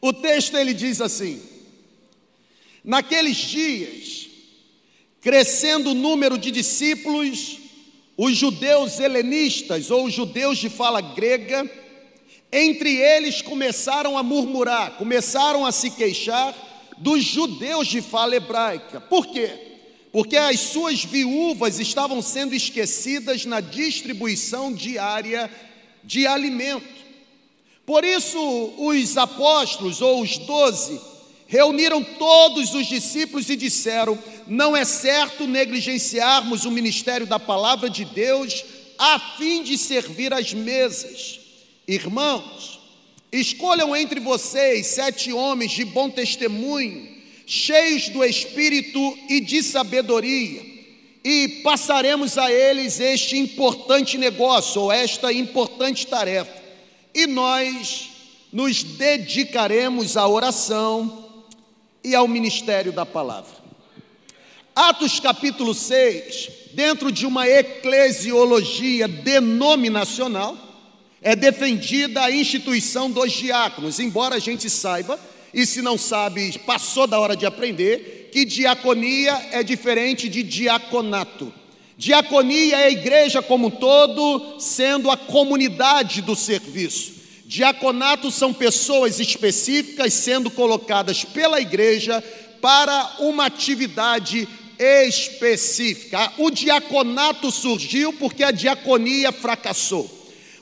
O texto ele diz assim: Naqueles dias, crescendo o número de discípulos, os judeus helenistas ou os judeus de fala grega, entre eles começaram a murmurar, começaram a se queixar dos judeus de fala hebraica. Por quê? Porque as suas viúvas estavam sendo esquecidas na distribuição diária de alimento. Por isso, os apóstolos, ou os doze, reuniram todos os discípulos e disseram: Não é certo negligenciarmos o ministério da palavra de Deus a fim de servir as mesas. Irmãos, escolham entre vocês sete homens de bom testemunho, cheios do espírito e de sabedoria, e passaremos a eles este importante negócio, ou esta importante tarefa e nós nos dedicaremos à oração e ao ministério da palavra. Atos capítulo 6, dentro de uma eclesiologia denominacional, é defendida a instituição dos diáconos, embora a gente saiba, e se não sabe, passou da hora de aprender, que diaconia é diferente de diaconato. Diaconia é a igreja como um todo, sendo a comunidade do serviço. Diaconato são pessoas específicas sendo colocadas pela igreja para uma atividade específica. O diaconato surgiu porque a diaconia fracassou.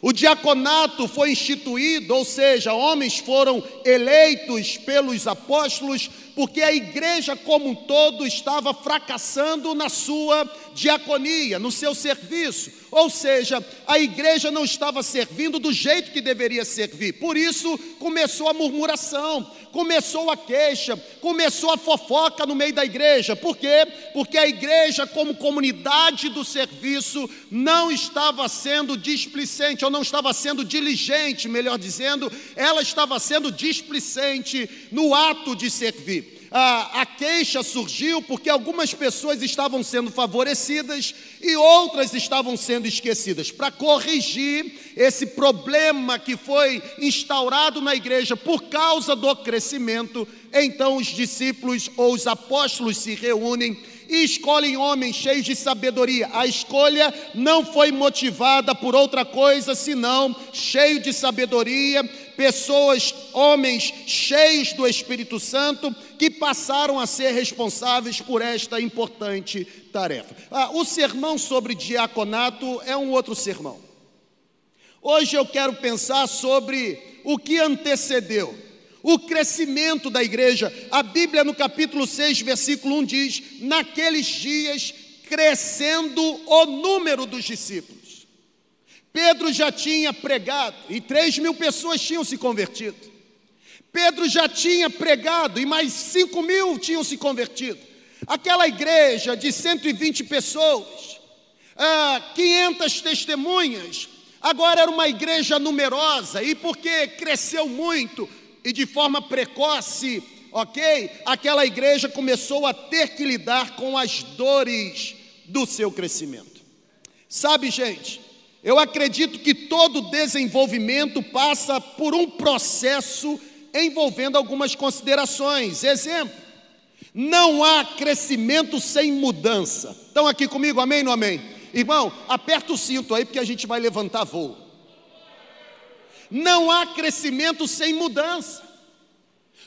O diaconato foi instituído, ou seja, homens foram eleitos pelos apóstolos, porque a igreja como um todo estava fracassando na sua diaconia, no seu serviço. Ou seja, a igreja não estava servindo do jeito que deveria servir. Por isso começou a murmuração, começou a queixa, começou a fofoca no meio da igreja. Por quê? Porque a igreja, como comunidade do serviço, não estava sendo displicente, ou não estava sendo diligente, melhor dizendo, ela estava sendo displicente no ato de servir a, a queixa surgiu porque algumas pessoas estavam sendo favorecidas e outras estavam sendo esquecidas. Para corrigir esse problema que foi instaurado na igreja por causa do crescimento, então os discípulos ou os apóstolos se reúnem e escolhem homens cheios de sabedoria. A escolha não foi motivada por outra coisa senão cheio de sabedoria, pessoas, homens cheios do Espírito Santo, que passaram a ser responsáveis por esta importante tarefa. Ah, o sermão sobre diaconato é um outro sermão. Hoje eu quero pensar sobre o que antecedeu o crescimento da igreja. A Bíblia, no capítulo 6, versículo 1, diz: Naqueles dias, crescendo o número dos discípulos. Pedro já tinha pregado e 3 mil pessoas tinham se convertido. Pedro já tinha pregado e mais 5 mil tinham se convertido. Aquela igreja de 120 pessoas, ah, 500 testemunhas, agora era uma igreja numerosa e porque cresceu muito, e de forma precoce, ok? Aquela igreja começou a ter que lidar com as dores do seu crescimento. Sabe, gente, eu acredito que todo desenvolvimento passa por um processo envolvendo algumas considerações. Exemplo, não há crescimento sem mudança. Estão aqui comigo, amém ou amém? Irmão, aperta o cinto aí porque a gente vai levantar voo. Não há crescimento sem mudança,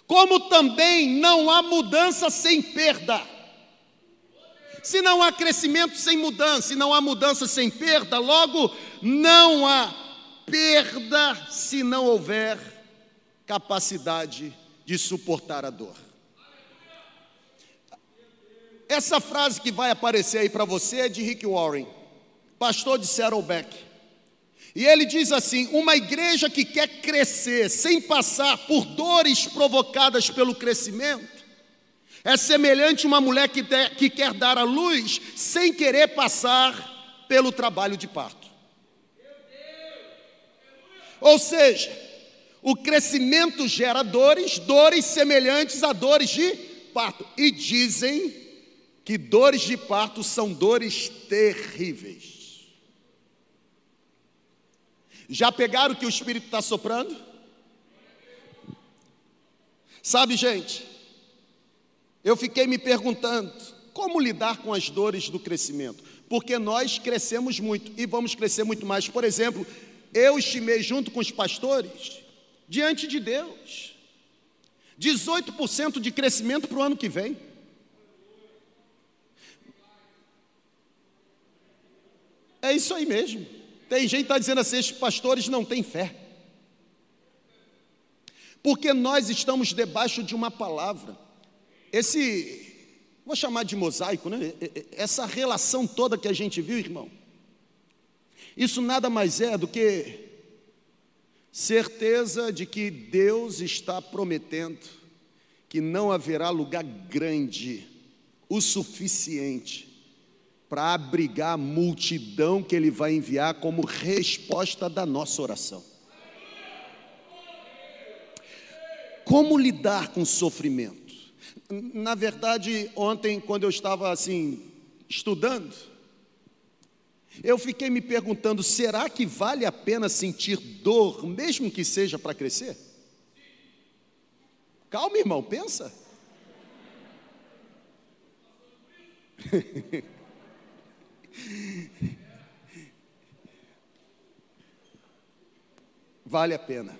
como também não há mudança sem perda. Se não há crescimento sem mudança, se não há mudança sem perda, logo não há perda se não houver capacidade de suportar a dor. Essa frase que vai aparecer aí para você é de Rick Warren, pastor de Saddleback. E ele diz assim: uma igreja que quer crescer sem passar por dores provocadas pelo crescimento, é semelhante a uma mulher que, que quer dar à luz sem querer passar pelo trabalho de parto. Ou seja, o crescimento gera dores, dores semelhantes a dores de parto. E dizem que dores de parto são dores terríveis. Já pegaram que o Espírito está soprando? Sabe, gente, eu fiquei me perguntando como lidar com as dores do crescimento, porque nós crescemos muito e vamos crescer muito mais. Por exemplo, eu estimei junto com os pastores, diante de Deus, 18% de crescimento para o ano que vem. É isso aí mesmo. Tem gente que está dizendo assim: esses pastores não têm fé. Porque nós estamos debaixo de uma palavra. Esse, vou chamar de mosaico, né? Essa relação toda que a gente viu, irmão. Isso nada mais é do que certeza de que Deus está prometendo que não haverá lugar grande o suficiente para abrigar a multidão que Ele vai enviar como resposta da nossa oração. Como lidar com sofrimento? Na verdade, ontem, quando eu estava assim, estudando, eu fiquei me perguntando: será que vale a pena sentir dor, mesmo que seja para crescer? Calma, irmão, pensa. Vale a pena.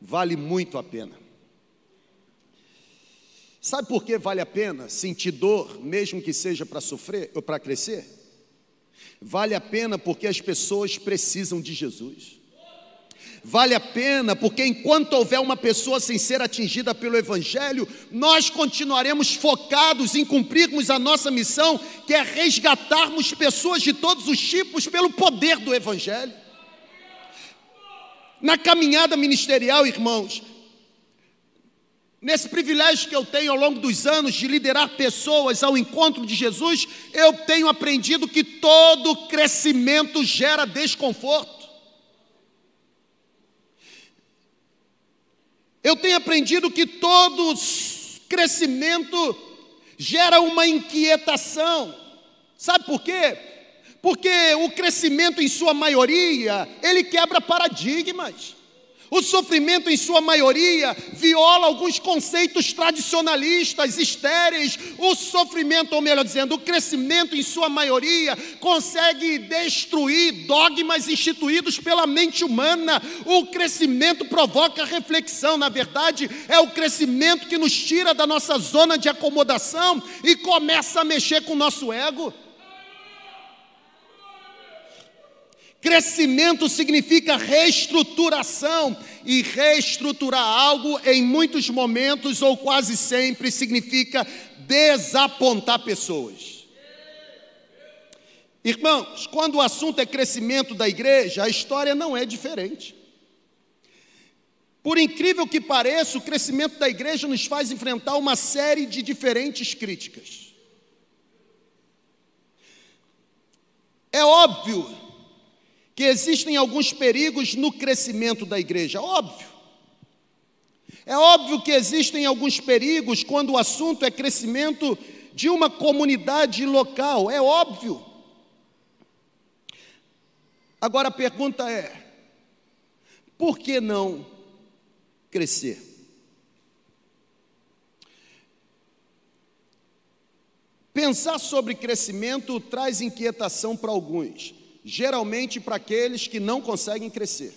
Vale muito a pena. Sabe por que vale a pena sentir dor, mesmo que seja para sofrer ou para crescer? Vale a pena porque as pessoas precisam de Jesus. Vale a pena porque enquanto houver uma pessoa sem ser atingida pelo Evangelho, nós continuaremos focados em cumprirmos a nossa missão, que é resgatarmos pessoas de todos os tipos pelo poder do Evangelho. Na caminhada ministerial, irmãos, nesse privilégio que eu tenho ao longo dos anos de liderar pessoas ao encontro de Jesus, eu tenho aprendido que todo crescimento gera desconforto. Eu tenho aprendido que todo crescimento gera uma inquietação. Sabe por quê? Porque o crescimento, em sua maioria, ele quebra paradigmas. O sofrimento, em sua maioria, viola alguns conceitos tradicionalistas, estéreis. O sofrimento, ou melhor dizendo, o crescimento, em sua maioria, consegue destruir dogmas instituídos pela mente humana. O crescimento provoca reflexão. Na verdade, é o crescimento que nos tira da nossa zona de acomodação e começa a mexer com o nosso ego. Crescimento significa reestruturação, e reestruturar algo em muitos momentos ou quase sempre significa desapontar pessoas. Irmãos, quando o assunto é crescimento da igreja, a história não é diferente. Por incrível que pareça, o crescimento da igreja nos faz enfrentar uma série de diferentes críticas. É óbvio que existem alguns perigos no crescimento da igreja, óbvio. É óbvio que existem alguns perigos quando o assunto é crescimento de uma comunidade local, é óbvio. Agora a pergunta é: por que não crescer? Pensar sobre crescimento traz inquietação para alguns geralmente para aqueles que não conseguem crescer.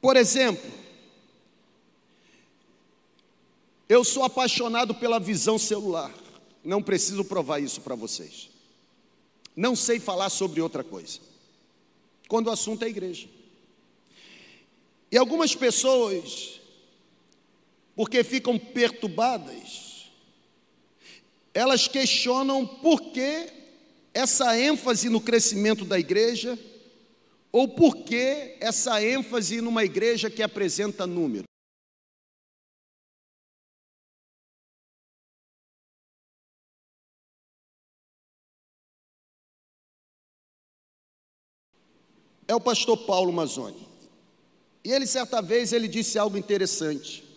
Por exemplo, eu sou apaixonado pela visão celular. Não preciso provar isso para vocês. Não sei falar sobre outra coisa. Quando o assunto é igreja. E algumas pessoas, porque ficam perturbadas, elas questionam por que essa ênfase no crescimento da igreja, ou por que essa ênfase numa igreja que apresenta número. É o pastor Paulo Mazzoni. E ele certa vez ele disse algo interessante.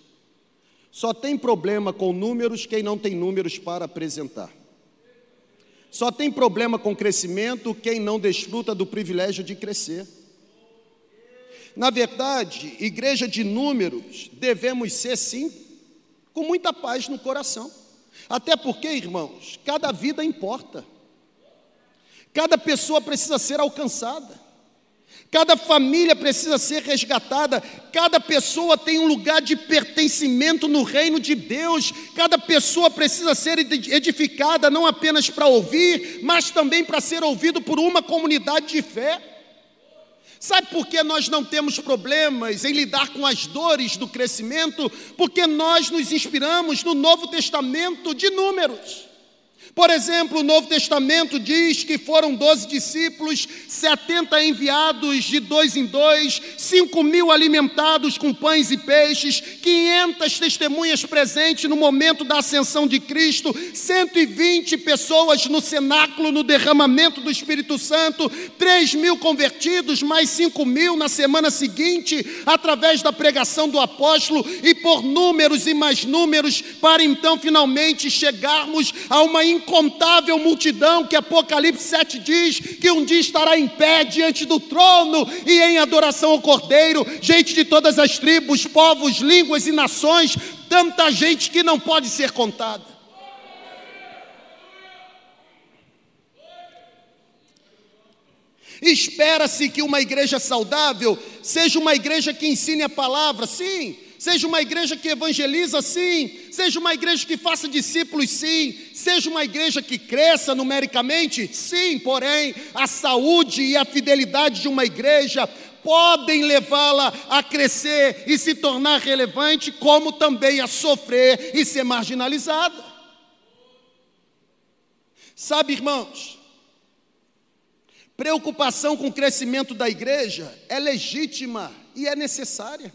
Só tem problema com números quem não tem números para apresentar. Só tem problema com crescimento quem não desfruta do privilégio de crescer. Na verdade, igreja de números, devemos ser sim, com muita paz no coração. Até porque, irmãos, cada vida importa. Cada pessoa precisa ser alcançada. Cada família precisa ser resgatada, cada pessoa tem um lugar de pertencimento no reino de Deus, cada pessoa precisa ser edificada não apenas para ouvir, mas também para ser ouvido por uma comunidade de fé. Sabe por que nós não temos problemas em lidar com as dores do crescimento? Porque nós nos inspiramos no Novo Testamento de números. Por exemplo, o Novo Testamento diz que foram doze discípulos, setenta enviados de dois em dois, cinco mil alimentados com pães e peixes, quinhentas testemunhas presentes no momento da ascensão de Cristo, cento e vinte pessoas no cenáculo no derramamento do Espírito Santo, três mil convertidos, mais cinco mil na semana seguinte, através da pregação do apóstolo, e por números e mais números, para então finalmente chegarmos a uma incontável multidão que Apocalipse 7 diz que um dia estará em pé diante do trono e em adoração ao Cordeiro, gente de todas as tribos, povos, línguas e nações, tanta gente que não pode ser contada. Espera-se que uma igreja saudável seja uma igreja que ensine a palavra, sim, seja uma igreja que evangeliza, sim, seja uma igreja que faça discípulos, sim, seja uma igreja que cresça numericamente, sim, porém, a saúde e a fidelidade de uma igreja podem levá-la a crescer e se tornar relevante, como também a sofrer e ser marginalizada. Sabe, irmãos, preocupação com o crescimento da igreja é legítima e é necessária.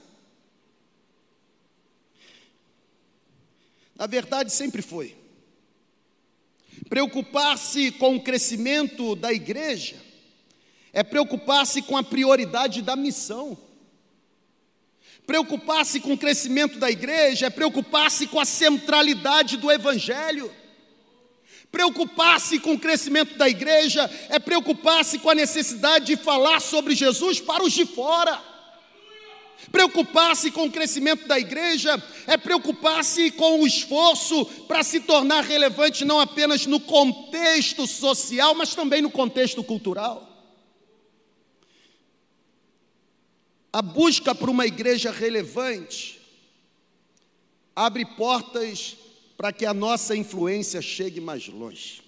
Na verdade, sempre foi. Preocupar-se com o crescimento da igreja é preocupar-se com a prioridade da missão. Preocupar-se com o crescimento da igreja é preocupar-se com a centralidade do evangelho. Preocupar-se com o crescimento da igreja é preocupar-se com a necessidade de falar sobre Jesus para os de fora. Preocupar-se com o crescimento da igreja é preocupar-se com o esforço para se tornar relevante não apenas no contexto social, mas também no contexto cultural. A busca por uma igreja relevante abre portas para que a nossa influência chegue mais longe.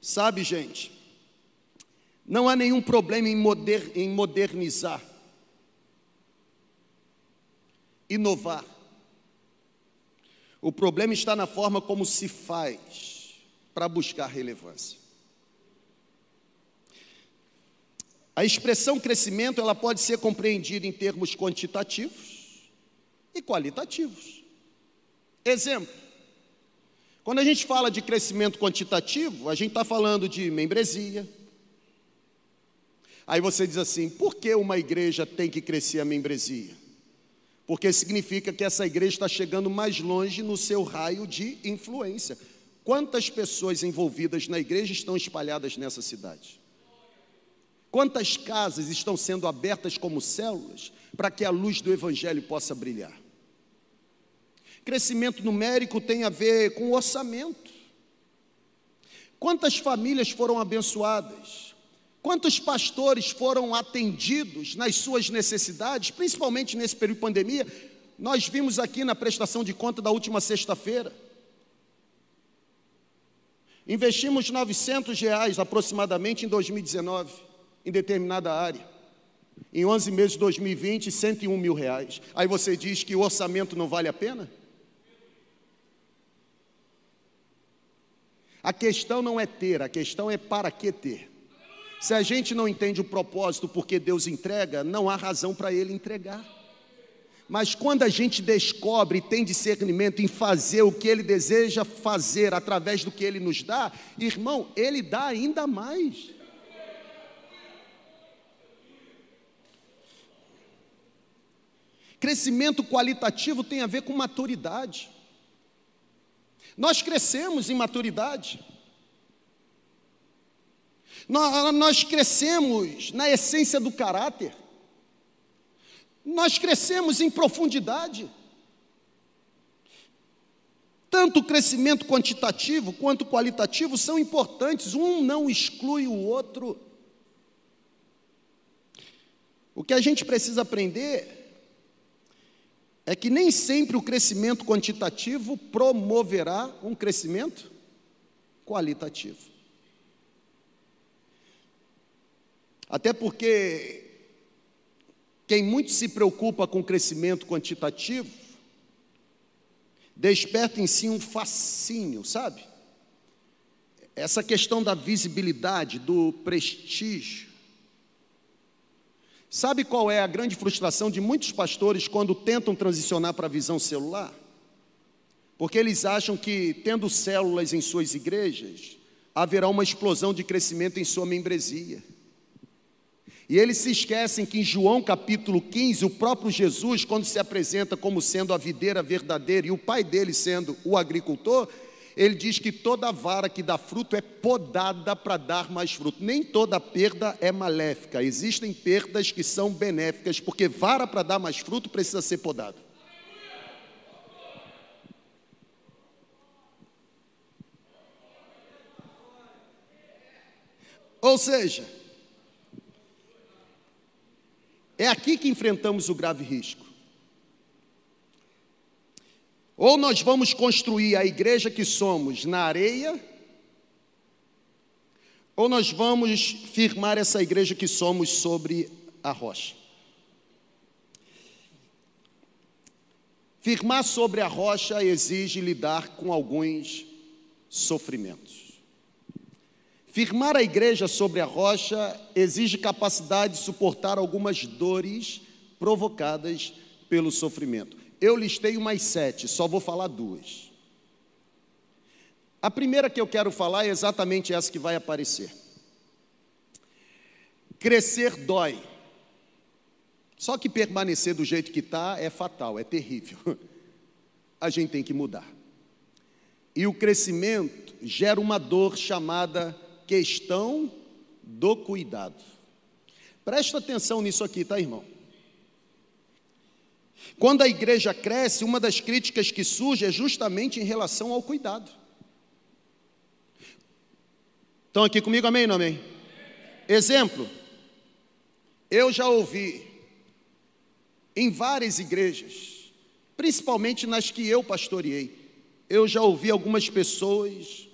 Sabe, gente, não há nenhum problema em, moder, em modernizar inovar. O problema está na forma como se faz para buscar relevância. A expressão crescimento ela pode ser compreendida em termos quantitativos e qualitativos. Exemplo: quando a gente fala de crescimento quantitativo, a gente está falando de membresia. Aí você diz assim: por que uma igreja tem que crescer a membresia? Porque significa que essa igreja está chegando mais longe no seu raio de influência. Quantas pessoas envolvidas na igreja estão espalhadas nessa cidade? Quantas casas estão sendo abertas como células para que a luz do Evangelho possa brilhar? Crescimento numérico tem a ver com orçamento. Quantas famílias foram abençoadas? Quantos pastores foram atendidos nas suas necessidades, principalmente nesse período de pandemia? Nós vimos aqui na prestação de conta da última sexta-feira. Investimos 900 reais aproximadamente em 2019, em determinada área. Em 11 meses de 2020, 101 mil reais. Aí você diz que o orçamento não vale a pena? A questão não é ter, a questão é para que ter. Se a gente não entende o propósito porque Deus entrega, não há razão para Ele entregar. Mas quando a gente descobre e tem discernimento em fazer o que Ele deseja fazer através do que Ele nos dá, irmão, Ele dá ainda mais. Crescimento qualitativo tem a ver com maturidade. Nós crescemos em maturidade. Nós, crescemos na essência do caráter. nós crescemos em profundidade. Tanto o crescimento quantitativo quanto qualitativo são importantes, um não exclui o outro. O que a gente precisa aprender é que nem sempre o crescimento quantitativo promoverá um crescimento qualitativo. Até porque quem muito se preocupa com o crescimento quantitativo desperta em si um fascínio, sabe? Essa questão da visibilidade, do prestígio. Sabe qual é a grande frustração de muitos pastores quando tentam transicionar para a visão celular? Porque eles acham que, tendo células em suas igrejas, haverá uma explosão de crescimento em sua membresia. E eles se esquecem que em João capítulo 15, o próprio Jesus, quando se apresenta como sendo a videira verdadeira e o pai dele sendo o agricultor, ele diz que toda vara que dá fruto é podada para dar mais fruto. Nem toda perda é maléfica, existem perdas que são benéficas, porque vara para dar mais fruto precisa ser podada. Ou seja, É aqui que enfrentamos o grave risco. Ou nós vamos construir a igreja que somos na areia, ou nós vamos firmar essa igreja que somos sobre a rocha. Firmar sobre a rocha exige lidar com alguns sofrimentos. Firmar a igreja sobre a rocha exige capacidade de suportar algumas dores provocadas pelo sofrimento. Eu listei umas sete, só vou falar duas. A primeira que eu quero falar é exatamente essa que vai aparecer. Crescer dói. Só que permanecer do jeito que está é fatal, é terrível. A gente tem que mudar. E o crescimento gera uma dor chamada questão do cuidado. Presta atenção nisso aqui, tá, irmão? Quando a igreja cresce, uma das críticas que surge é justamente em relação ao cuidado. Estão aqui comigo, amém não amém? Exemplo, eu já ouvi em várias igrejas, principalmente nas que eu pastoreei, eu já ouvi algumas pessoas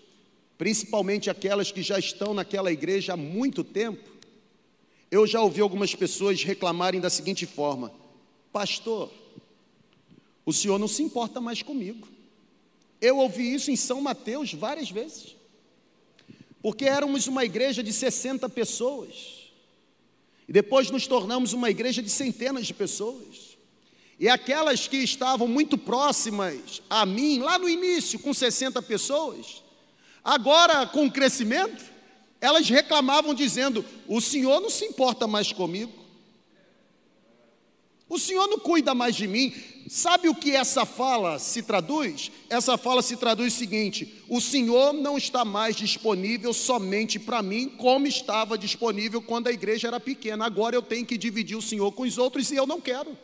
principalmente aquelas que já estão naquela igreja há muito tempo, eu já ouvi algumas pessoas reclamarem da seguinte forma: Pastor, o senhor não se importa mais comigo. Eu ouvi isso em São Mateus várias vezes, porque éramos uma igreja de 60 pessoas, e depois nos tornamos uma igreja de centenas de pessoas. E aquelas que estavam muito próximas a mim, lá no início, com 60 pessoas, Agora, com o crescimento, elas reclamavam dizendo: O Senhor não se importa mais comigo. O Senhor não cuida mais de mim. Sabe o que essa fala se traduz? Essa fala se traduz o seguinte: o Senhor não está mais disponível somente para mim, como estava disponível quando a igreja era pequena. Agora eu tenho que dividir o Senhor com os outros e eu não quero.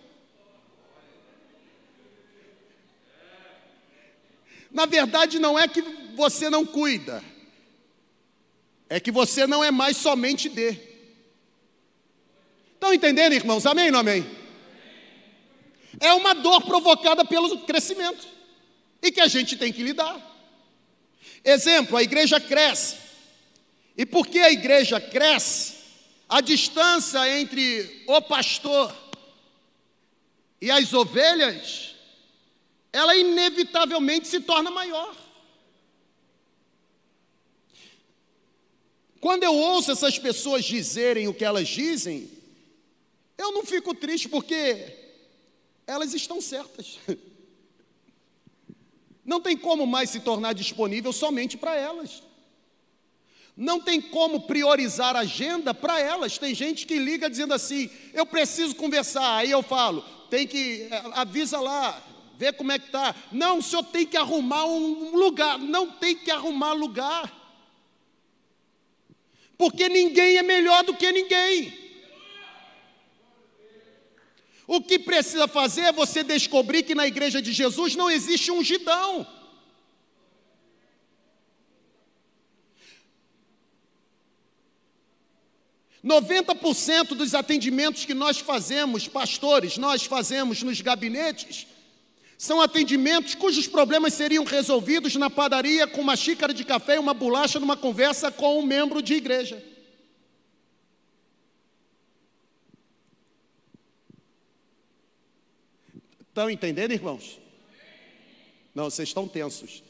Na verdade, não é que você não cuida, é que você não é mais somente de. Estão entendendo, irmãos? Amém ou não amém? É uma dor provocada pelo crescimento e que a gente tem que lidar. Exemplo: a igreja cresce, e porque a igreja cresce, a distância entre o pastor e as ovelhas ela inevitavelmente se torna maior. Quando eu ouço essas pessoas dizerem o que elas dizem, eu não fico triste porque elas estão certas. Não tem como mais se tornar disponível somente para elas. Não tem como priorizar a agenda para elas. Tem gente que liga dizendo assim: eu preciso conversar. Aí eu falo: tem que, eh, avisa lá, vê como é que está. Não, o senhor tem que arrumar um lugar. Não tem que arrumar lugar. Porque ninguém é melhor do que ninguém. O que precisa fazer é você descobrir que na igreja de Jesus não existe ungidão. 90% dos atendimentos que nós fazemos, pastores, nós fazemos nos gabinetes, são atendimentos cujos problemas seriam resolvidos na padaria com uma xícara de café e uma bolacha numa conversa com um membro de igreja. Estão entendendo, irmãos? Não, vocês estão tensos.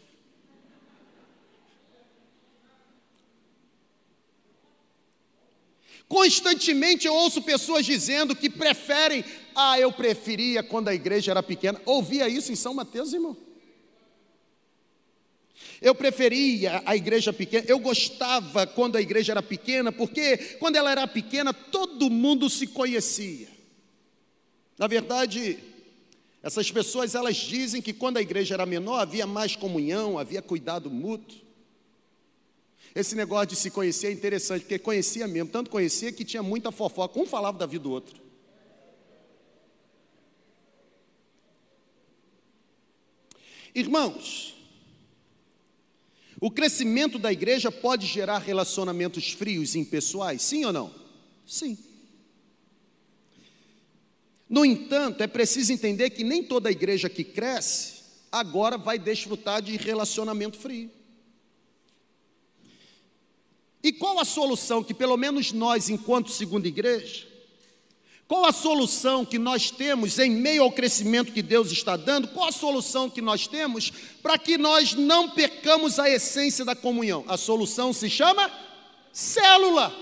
Constantemente eu ouço pessoas dizendo que preferem, ah, eu preferia quando a igreja era pequena. Ouvia isso em São Mateus, irmão? Eu preferia a igreja pequena, eu gostava quando a igreja era pequena, porque quando ela era pequena todo mundo se conhecia. Na verdade, essas pessoas elas dizem que quando a igreja era menor havia mais comunhão, havia cuidado mútuo. Esse negócio de se conhecer é interessante, porque conhecia mesmo, tanto conhecia que tinha muita fofoca, um falava da vida do outro. Irmãos, o crescimento da igreja pode gerar relacionamentos frios e impessoais, sim ou não? Sim. No entanto, é preciso entender que nem toda igreja que cresce agora vai desfrutar de relacionamento frio. E qual a solução que, pelo menos nós, enquanto segunda igreja, qual a solução que nós temos em meio ao crescimento que Deus está dando? Qual a solução que nós temos para que nós não percamos a essência da comunhão? A solução se chama célula.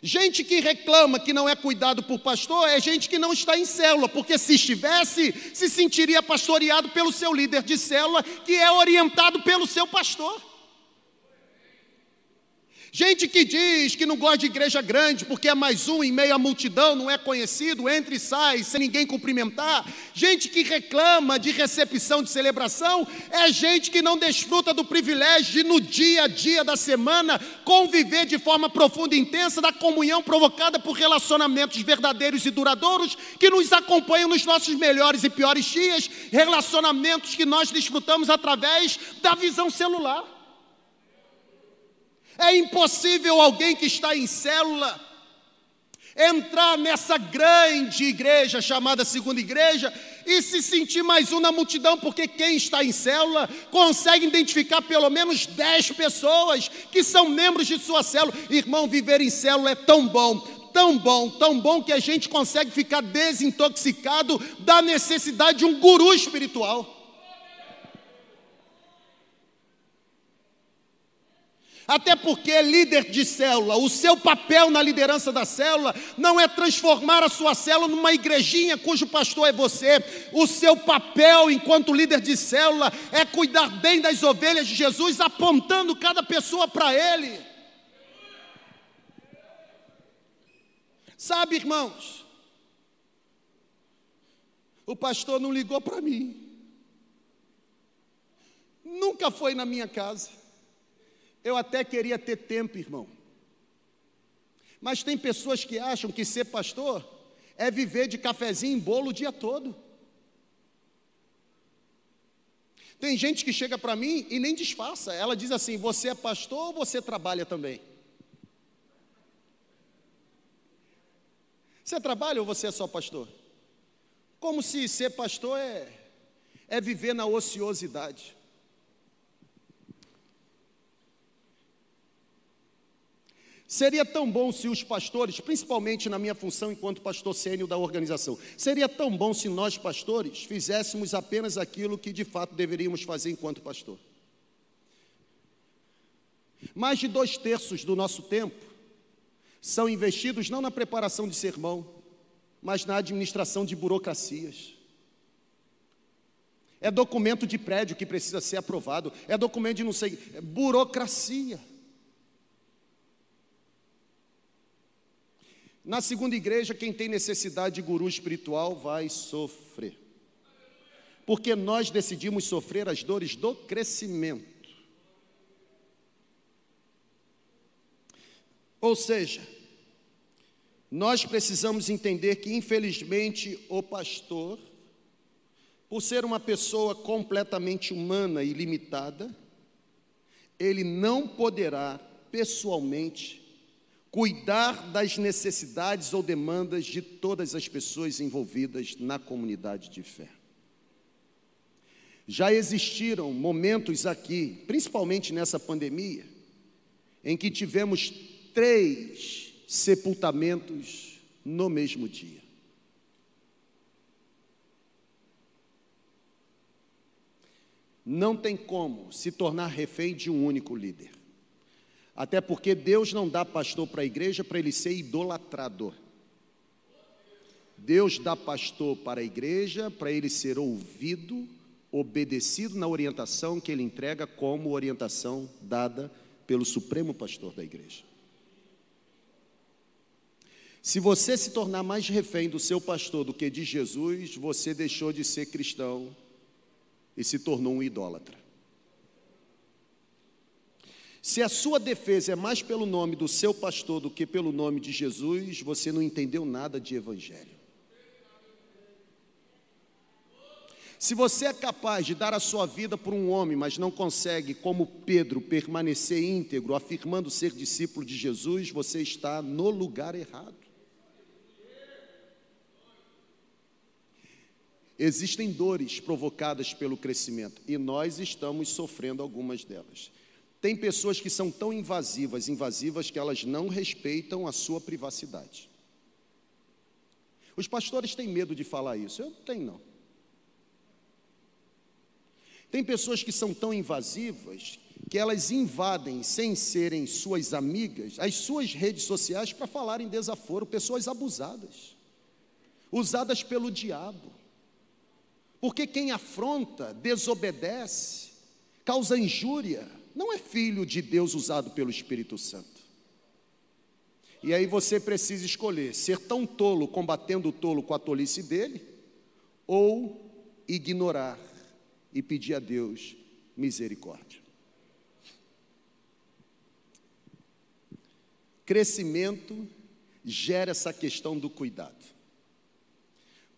Gente que reclama que não é cuidado por pastor é gente que não está em célula, porque se estivesse, se sentiria pastoreado pelo seu líder de célula, que é orientado pelo seu pastor. Gente que diz que não gosta de igreja grande porque é mais um em meio à multidão, não é conhecido, entra e sai sem ninguém cumprimentar. Gente que reclama de recepção de celebração é gente que não desfruta do privilégio de no dia a dia da semana conviver de forma profunda e intensa da comunhão provocada por relacionamentos verdadeiros e duradouros que nos acompanham nos nossos melhores e piores dias, relacionamentos que nós desfrutamos através da visão celular. É impossível alguém que está em célula entrar nessa grande igreja chamada segunda igreja e se sentir mais um na multidão, porque quem está em célula consegue identificar pelo menos 10 pessoas que são membros de sua célula. Irmão, viver em célula é tão bom, tão bom, tão bom que a gente consegue ficar desintoxicado da necessidade de um guru espiritual. Até porque líder de célula, o seu papel na liderança da célula não é transformar a sua célula numa igrejinha cujo pastor é você. O seu papel enquanto líder de célula é cuidar bem das ovelhas de Jesus, apontando cada pessoa para ele. Sabe, irmãos, o pastor não ligou para mim, nunca foi na minha casa. Eu até queria ter tempo, irmão. Mas tem pessoas que acham que ser pastor é viver de cafezinho em bolo o dia todo. Tem gente que chega para mim e nem disfarça. Ela diz assim: Você é pastor ou você trabalha também? Você trabalha ou você é só pastor? Como se ser pastor é, é viver na ociosidade. Seria tão bom se os pastores, principalmente na minha função enquanto pastor sênior da organização, seria tão bom se nós pastores fizéssemos apenas aquilo que de fato deveríamos fazer enquanto pastor. Mais de dois terços do nosso tempo são investidos não na preparação de sermão, mas na administração de burocracias. É documento de prédio que precisa ser aprovado, é documento de não sei, é burocracia. Na segunda igreja, quem tem necessidade de guru espiritual vai sofrer. Porque nós decidimos sofrer as dores do crescimento. Ou seja, nós precisamos entender que, infelizmente, o pastor, por ser uma pessoa completamente humana e limitada, ele não poderá pessoalmente cuidar das necessidades ou demandas de todas as pessoas envolvidas na comunidade de fé. Já existiram momentos aqui, principalmente nessa pandemia, em que tivemos três sepultamentos no mesmo dia. Não tem como se tornar refém de um único líder. Até porque Deus não dá pastor para a igreja para ele ser idolatrado. Deus dá pastor para a igreja para ele ser ouvido, obedecido na orientação que ele entrega como orientação dada pelo supremo pastor da igreja. Se você se tornar mais refém do seu pastor do que de Jesus, você deixou de ser cristão e se tornou um idólatra. Se a sua defesa é mais pelo nome do seu pastor do que pelo nome de Jesus, você não entendeu nada de evangelho. Se você é capaz de dar a sua vida por um homem, mas não consegue, como Pedro, permanecer íntegro, afirmando ser discípulo de Jesus, você está no lugar errado. Existem dores provocadas pelo crescimento e nós estamos sofrendo algumas delas. Tem pessoas que são tão invasivas, invasivas que elas não respeitam a sua privacidade. Os pastores têm medo de falar isso, eu não tenho não. Tem pessoas que são tão invasivas que elas invadem, sem serem suas amigas, as suas redes sociais para falarem desaforo, pessoas abusadas, usadas pelo diabo. Porque quem afronta, desobedece, causa injúria, não é filho de Deus usado pelo Espírito Santo. E aí você precisa escolher ser tão tolo combatendo o tolo com a tolice dele, ou ignorar e pedir a Deus misericórdia. Crescimento gera essa questão do cuidado.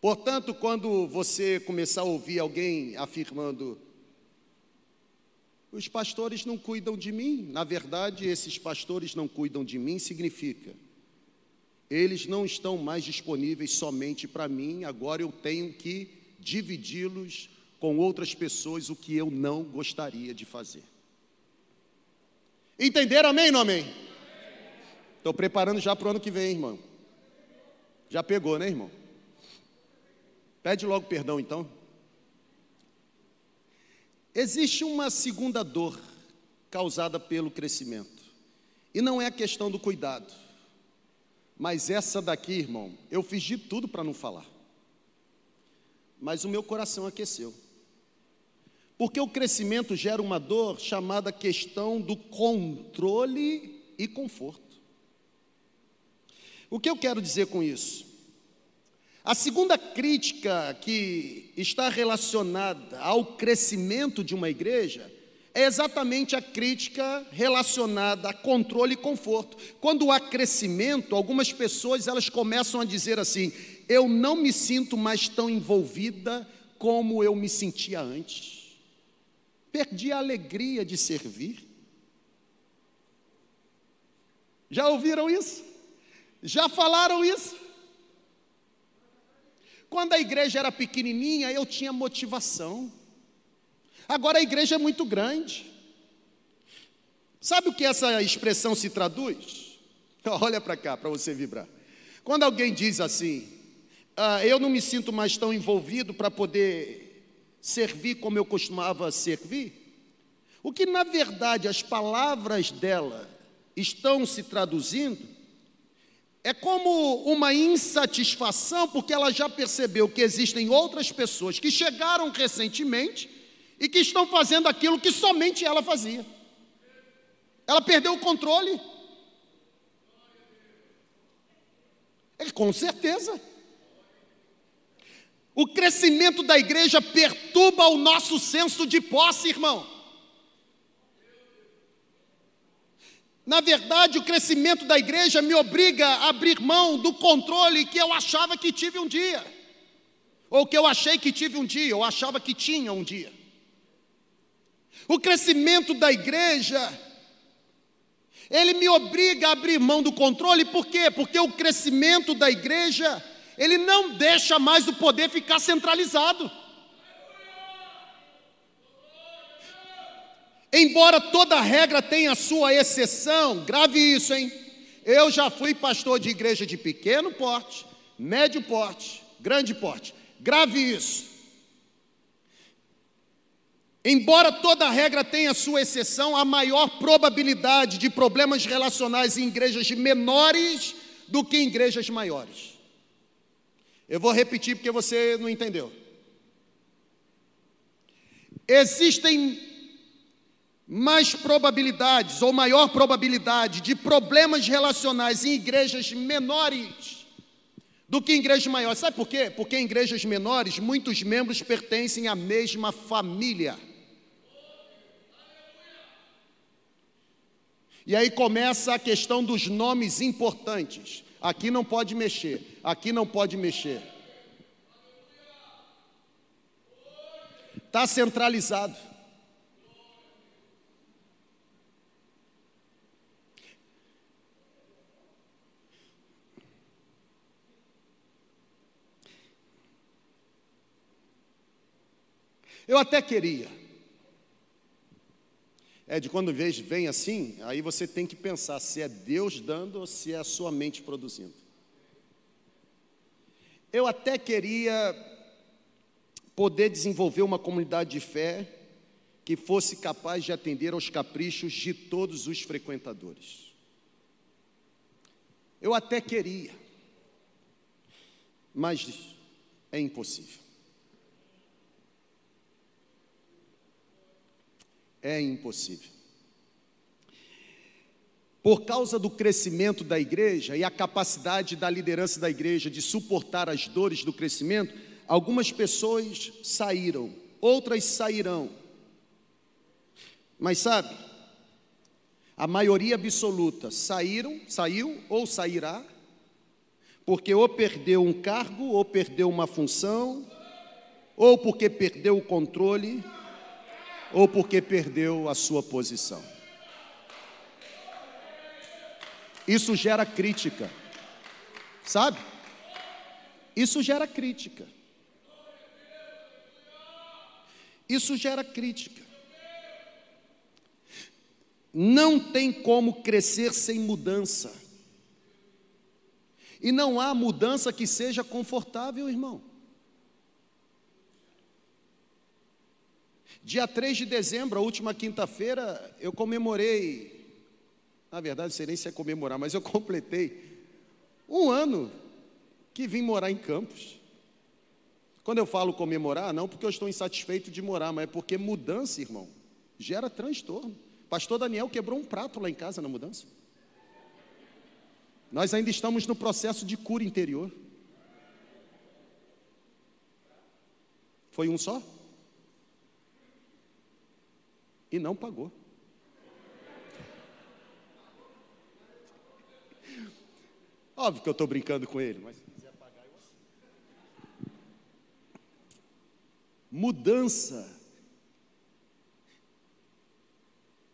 Portanto, quando você começar a ouvir alguém afirmando, os pastores não cuidam de mim, na verdade, esses pastores não cuidam de mim, significa, eles não estão mais disponíveis somente para mim, agora eu tenho que dividi-los com outras pessoas, o que eu não gostaria de fazer. Entenderam, amém ou amém? Estou preparando já para o ano que vem, irmão. Já pegou, né, irmão? Pede logo perdão então. Existe uma segunda dor causada pelo crescimento, e não é a questão do cuidado, mas essa daqui, irmão, eu fiz de tudo para não falar, mas o meu coração aqueceu, porque o crescimento gera uma dor chamada questão do controle e conforto. O que eu quero dizer com isso? A segunda crítica que está relacionada ao crescimento de uma igreja é exatamente a crítica relacionada a controle e conforto. Quando há crescimento, algumas pessoas elas começam a dizer assim: "Eu não me sinto mais tão envolvida como eu me sentia antes. Perdi a alegria de servir." Já ouviram isso? Já falaram isso? Quando a igreja era pequenininha, eu tinha motivação. Agora a igreja é muito grande. Sabe o que essa expressão se traduz? Olha para cá para você vibrar. Quando alguém diz assim, ah, eu não me sinto mais tão envolvido para poder servir como eu costumava servir, o que na verdade as palavras dela estão se traduzindo é como uma insatisfação, porque ela já percebeu que existem outras pessoas que chegaram recentemente e que estão fazendo aquilo que somente ela fazia. Ela perdeu o controle. É, com certeza. O crescimento da igreja perturba o nosso senso de posse, irmão. Na verdade, o crescimento da igreja me obriga a abrir mão do controle que eu achava que tive um dia, ou que eu achei que tive um dia, ou achava que tinha um dia. O crescimento da igreja, ele me obriga a abrir mão do controle, por quê? Porque o crescimento da igreja, ele não deixa mais o poder ficar centralizado. Embora toda regra tenha sua exceção, grave isso, hein? Eu já fui pastor de igreja de pequeno porte, médio porte, grande porte. Grave isso. Embora toda regra tenha sua exceção, há maior probabilidade de problemas relacionais em igrejas menores do que em igrejas maiores. Eu vou repetir porque você não entendeu. Existem mais probabilidades ou maior probabilidade de problemas relacionais em igrejas menores do que em igrejas maiores. Sabe por quê? Porque em igrejas menores muitos membros pertencem à mesma família. E aí começa a questão dos nomes importantes. Aqui não pode mexer, aqui não pode mexer. Está centralizado. Eu até queria. É de quando vez vem assim, aí você tem que pensar se é Deus dando ou se é a sua mente produzindo. Eu até queria poder desenvolver uma comunidade de fé que fosse capaz de atender aos caprichos de todos os frequentadores. Eu até queria, mas é impossível. É impossível. Por causa do crescimento da igreja e a capacidade da liderança da igreja de suportar as dores do crescimento, algumas pessoas saíram, outras sairão. Mas sabe, a maioria absoluta saíram, saiu ou sairá, porque ou perdeu um cargo, ou perdeu uma função, ou porque perdeu o controle, ou porque perdeu a sua posição. Isso gera crítica, sabe? Isso gera crítica. Isso gera crítica. Não tem como crescer sem mudança. E não há mudança que seja confortável, irmão. Dia 3 de dezembro, a última quinta-feira, eu comemorei, na verdade, não sei nem se é comemorar, mas eu completei um ano que vim morar em Campos. Quando eu falo comemorar, não porque eu estou insatisfeito de morar, mas é porque mudança, irmão, gera transtorno. Pastor Daniel quebrou um prato lá em casa na mudança. Nós ainda estamos no processo de cura interior. Foi um só? E não pagou. Óbvio que eu estou brincando com ele, mas se quiser pagar, eu Mudança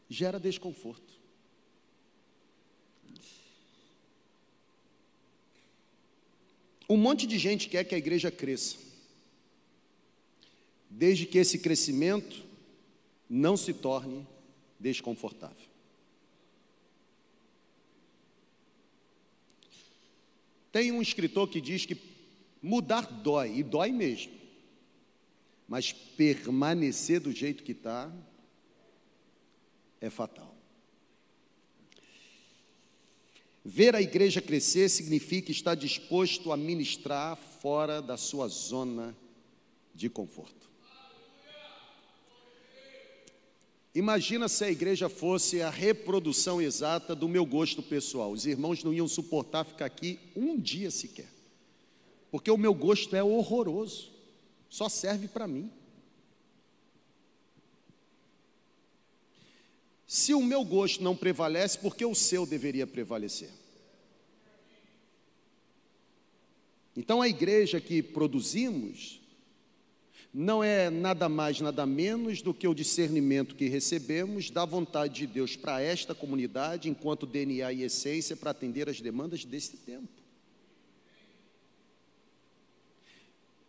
gera desconforto. Um monte de gente quer que a igreja cresça, desde que esse crescimento não se torne desconfortável. Tem um escritor que diz que mudar dói, e dói mesmo, mas permanecer do jeito que está é fatal. Ver a igreja crescer significa estar disposto a ministrar fora da sua zona de conforto. Imagina se a igreja fosse a reprodução exata do meu gosto pessoal. Os irmãos não iam suportar ficar aqui um dia sequer. Porque o meu gosto é horroroso. Só serve para mim. Se o meu gosto não prevalece, porque o seu deveria prevalecer? Então a igreja que produzimos não é nada mais, nada menos do que o discernimento que recebemos da vontade de Deus para esta comunidade, enquanto DNA e essência, para atender às demandas desse tempo.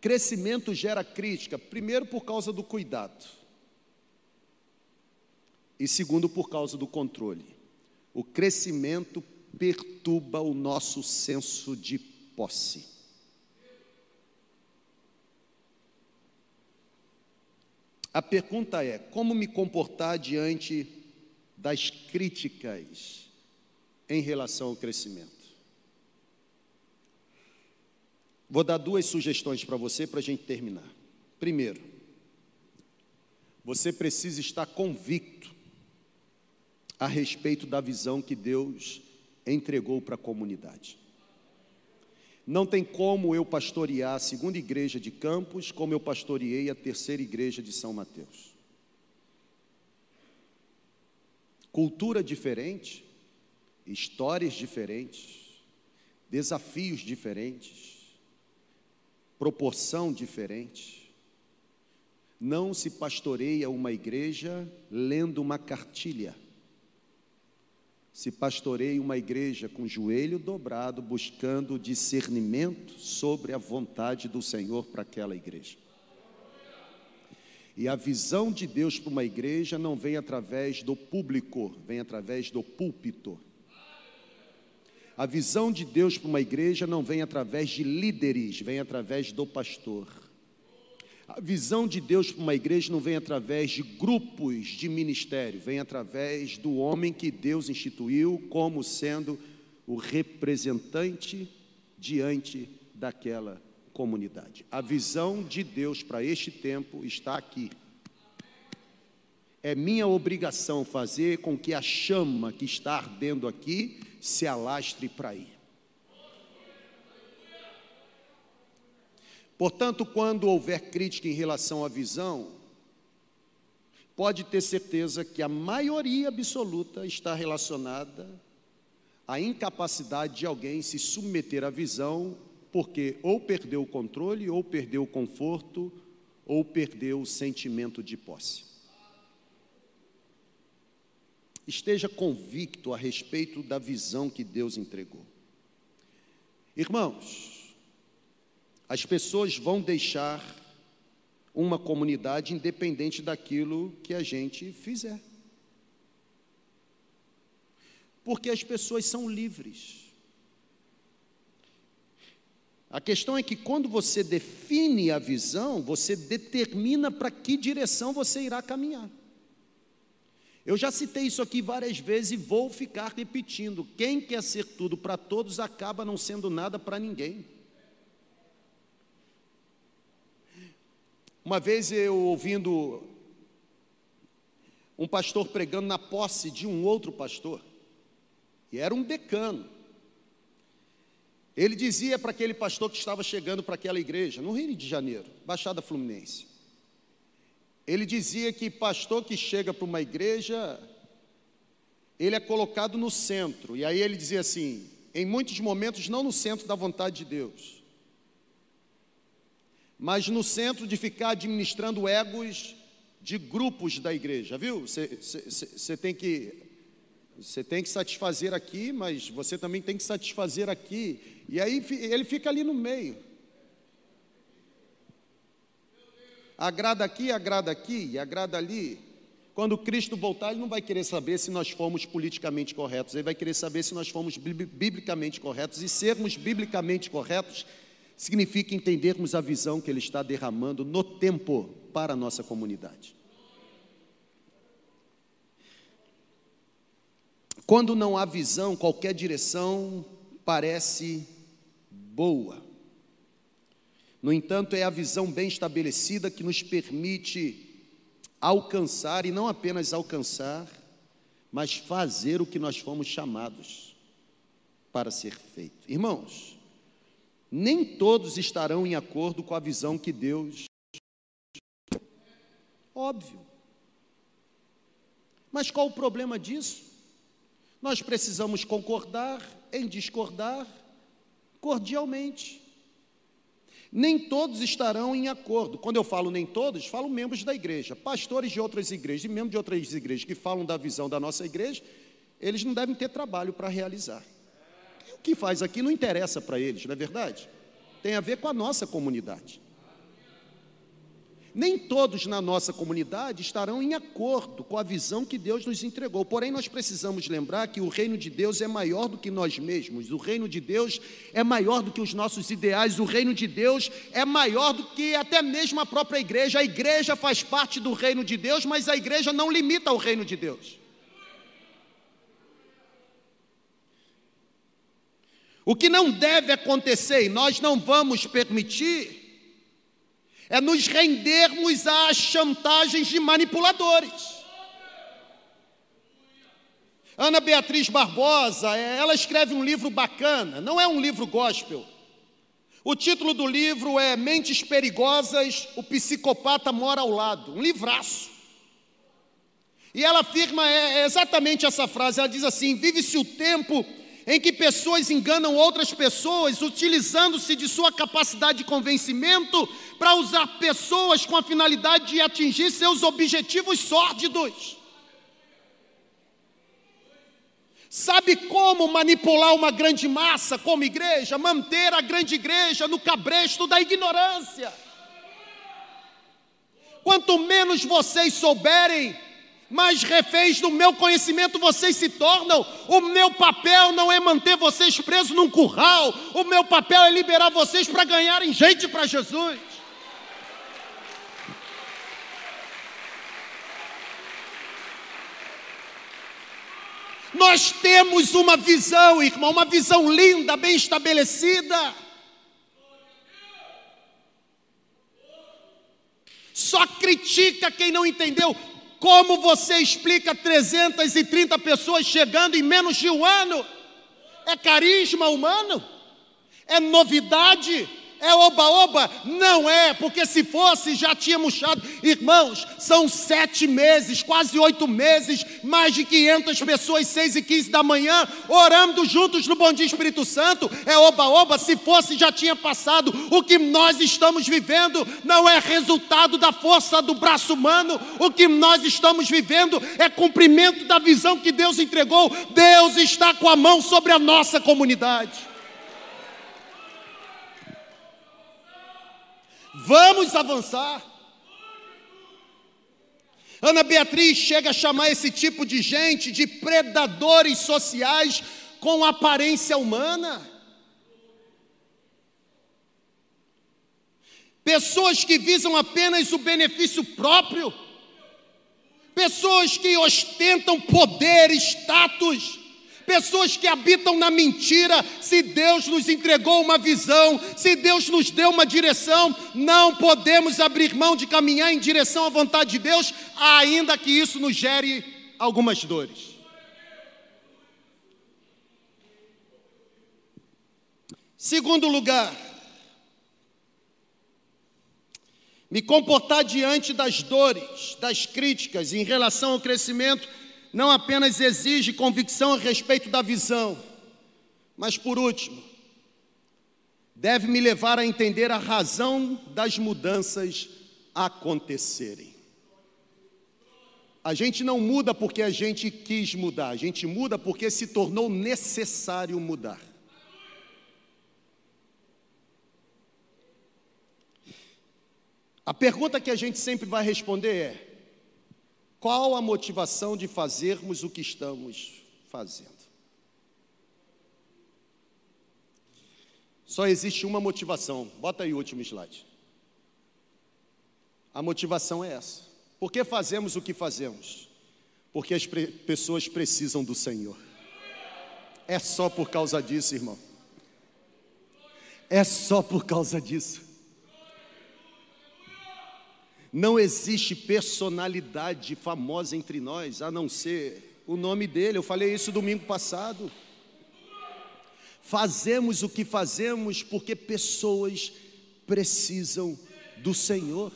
Crescimento gera crítica, primeiro por causa do cuidado, e segundo por causa do controle. O crescimento perturba o nosso senso de posse. A pergunta é: como me comportar diante das críticas em relação ao crescimento? Vou dar duas sugestões para você para a gente terminar. Primeiro, você precisa estar convicto a respeito da visão que Deus entregou para a comunidade. Não tem como eu pastorear a segunda igreja de Campos como eu pastoreei a terceira igreja de São Mateus. Cultura diferente, histórias diferentes, desafios diferentes, proporção diferente. Não se pastoreia uma igreja lendo uma cartilha se pastoreia uma igreja com o joelho dobrado, buscando discernimento sobre a vontade do Senhor para aquela igreja. E a visão de Deus para uma igreja não vem através do público, vem através do púlpito. A visão de Deus para uma igreja não vem através de líderes, vem através do pastor. A visão de Deus para uma igreja não vem através de grupos de ministério, vem através do homem que Deus instituiu como sendo o representante diante daquela comunidade. A visão de Deus para este tempo está aqui. É minha obrigação fazer com que a chama que está ardendo aqui se alastre para aí. Portanto, quando houver crítica em relação à visão, pode ter certeza que a maioria absoluta está relacionada à incapacidade de alguém se submeter à visão, porque ou perdeu o controle, ou perdeu o conforto, ou perdeu o sentimento de posse. Esteja convicto a respeito da visão que Deus entregou. Irmãos, as pessoas vão deixar uma comunidade independente daquilo que a gente fizer. Porque as pessoas são livres. A questão é que quando você define a visão, você determina para que direção você irá caminhar. Eu já citei isso aqui várias vezes e vou ficar repetindo: quem quer ser tudo para todos acaba não sendo nada para ninguém. Uma vez eu ouvindo um pastor pregando na posse de um outro pastor, e era um decano. Ele dizia para aquele pastor que estava chegando para aquela igreja, no Rio de Janeiro, Baixada Fluminense. Ele dizia que pastor que chega para uma igreja, ele é colocado no centro. E aí ele dizia assim: em muitos momentos, não no centro da vontade de Deus, mas no centro de ficar administrando egos de grupos da igreja, viu? Você tem que você tem que satisfazer aqui, mas você também tem que satisfazer aqui. E aí ele fica ali no meio. Agrada aqui, agrada aqui agrada ali. Quando Cristo voltar, ele não vai querer saber se nós fomos politicamente corretos, ele vai querer saber se nós fomos biblicamente corretos. E sermos biblicamente corretos significa entendermos a visão que Ele está derramando no tempo para a nossa comunidade. Quando não há visão, qualquer direção parece boa. No entanto, é a visão bem estabelecida que nos permite alcançar, e não apenas alcançar, mas fazer o que nós fomos chamados para ser feito. Irmãos, nem todos estarão em acordo com a visão que Deus. Óbvio. Mas qual o problema disso? Nós precisamos concordar em discordar cordialmente. Nem todos estarão em acordo. Quando eu falo nem todos, falo membros da igreja, pastores de outras igrejas e membros de outras igrejas que falam da visão da nossa igreja, eles não devem ter trabalho para realizar. Que faz aqui não interessa para eles, não é verdade? Tem a ver com a nossa comunidade. Nem todos na nossa comunidade estarão em acordo com a visão que Deus nos entregou. Porém, nós precisamos lembrar que o reino de Deus é maior do que nós mesmos. O reino de Deus é maior do que os nossos ideais. O reino de Deus é maior do que até mesmo a própria igreja. A igreja faz parte do reino de Deus, mas a igreja não limita o reino de Deus. O que não deve acontecer e nós não vamos permitir é nos rendermos às chantagens de manipuladores. Ana Beatriz Barbosa, é, ela escreve um livro bacana, não é um livro gospel. O título do livro é Mentes Perigosas, o Psicopata Mora ao Lado, um livraço. E ela afirma é, é exatamente essa frase: ela diz assim: vive-se o tempo em que pessoas enganam outras pessoas, utilizando-se de sua capacidade de convencimento para usar pessoas com a finalidade de atingir seus objetivos sórdidos. Sabe como manipular uma grande massa como igreja? Manter a grande igreja no cabresto da ignorância. Quanto menos vocês souberem mais reféns do meu conhecimento vocês se tornam. O meu papel não é manter vocês presos num curral, o meu papel é liberar vocês para ganharem gente para Jesus. Nós temos uma visão, irmão, uma visão linda, bem estabelecida. Só critica quem não entendeu. Como você explica 330 pessoas chegando em menos de um ano? É carisma humano? É novidade? É oba-oba? Não é, porque se fosse já tinha murchado. Irmãos, são sete meses, quase oito meses, mais de 500 pessoas, seis e quinze da manhã, orando juntos no Bom Dia Espírito Santo. É oba-oba, se fosse já tinha passado. O que nós estamos vivendo não é resultado da força do braço humano. O que nós estamos vivendo é cumprimento da visão que Deus entregou. Deus está com a mão sobre a nossa comunidade. Vamos avançar. Ana Beatriz chega a chamar esse tipo de gente de predadores sociais com aparência humana. Pessoas que visam apenas o benefício próprio, pessoas que ostentam poder, status, pessoas que habitam na mentira. Se Deus nos entregou uma visão, se Deus nos deu uma direção, não podemos abrir mão de caminhar em direção à vontade de Deus, ainda que isso nos gere algumas dores. Segundo lugar, me comportar diante das dores, das críticas em relação ao crescimento não apenas exige convicção a respeito da visão, mas por último, deve me levar a entender a razão das mudanças acontecerem. A gente não muda porque a gente quis mudar, a gente muda porque se tornou necessário mudar. A pergunta que a gente sempre vai responder é: qual a motivação de fazermos o que estamos fazendo? Só existe uma motivação. Bota aí o último slide. A motivação é essa. Por que fazemos o que fazemos? Porque as pessoas precisam do Senhor. É só por causa disso, irmão. É só por causa disso. Não existe personalidade famosa entre nós, a não ser o nome dele. Eu falei isso domingo passado. Fazemos o que fazemos porque pessoas precisam do Senhor.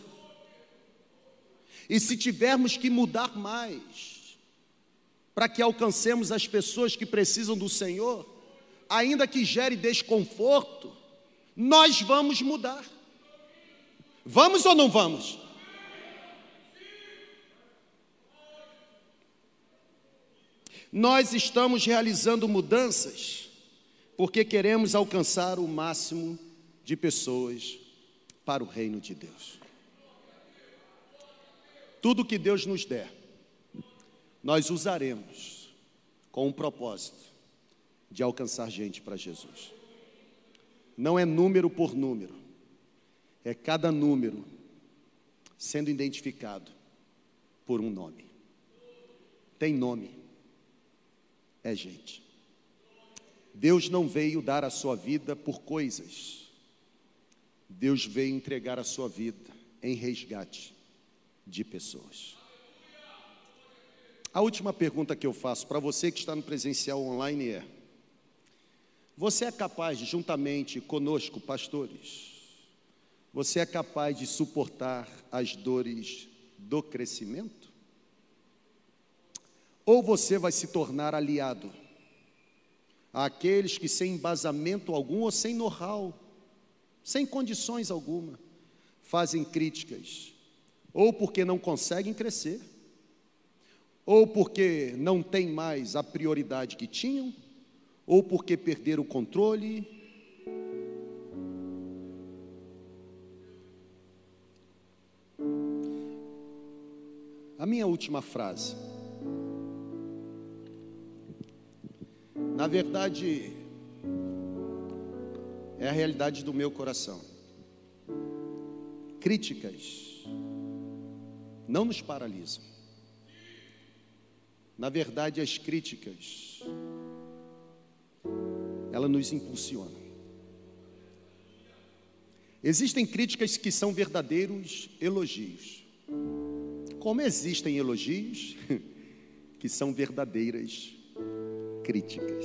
E se tivermos que mudar mais, para que alcancemos as pessoas que precisam do Senhor, ainda que gere desconforto, nós vamos mudar. Vamos ou não vamos? Nós estamos realizando mudanças porque queremos alcançar o máximo de pessoas para o reino de Deus. Tudo que Deus nos der, nós usaremos com o propósito de alcançar gente para Jesus. Não é número por número, é cada número sendo identificado por um nome. Tem nome, é gente. Deus não veio dar a sua vida por coisas, Deus veio entregar a sua vida em resgate de pessoas. A última pergunta que eu faço para você que está no presencial online é: Você é capaz de, juntamente conosco, pastores, você é capaz de suportar as dores do crescimento? Ou você vai se tornar aliado àqueles que, sem embasamento algum ou sem know-how, sem condições alguma, fazem críticas, ou porque não conseguem crescer, ou porque não têm mais a prioridade que tinham, ou porque perderam o controle. A minha última frase. Na verdade, é a realidade do meu coração. Críticas não nos paralisam. Na verdade, as críticas, ela nos impulsiona. Existem críticas que são verdadeiros elogios, como existem elogios que são verdadeiras críticas.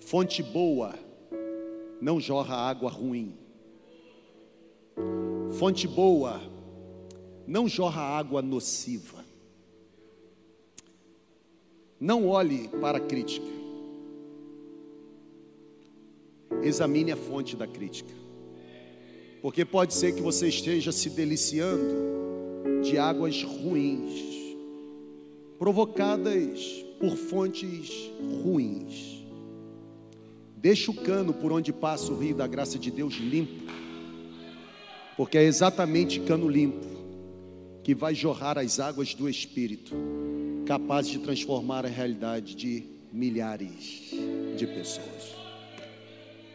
Fonte boa não jorra água ruim. Fonte boa não jorra água nociva. Não olhe para a crítica. Examine a fonte da crítica. Porque pode ser que você esteja se deliciando de águas ruins, provocadas por fontes ruins. Deixa o cano por onde passa o rio da graça de Deus limpo, porque é exatamente cano limpo que vai jorrar as águas do Espírito capaz de transformar a realidade de milhares de pessoas.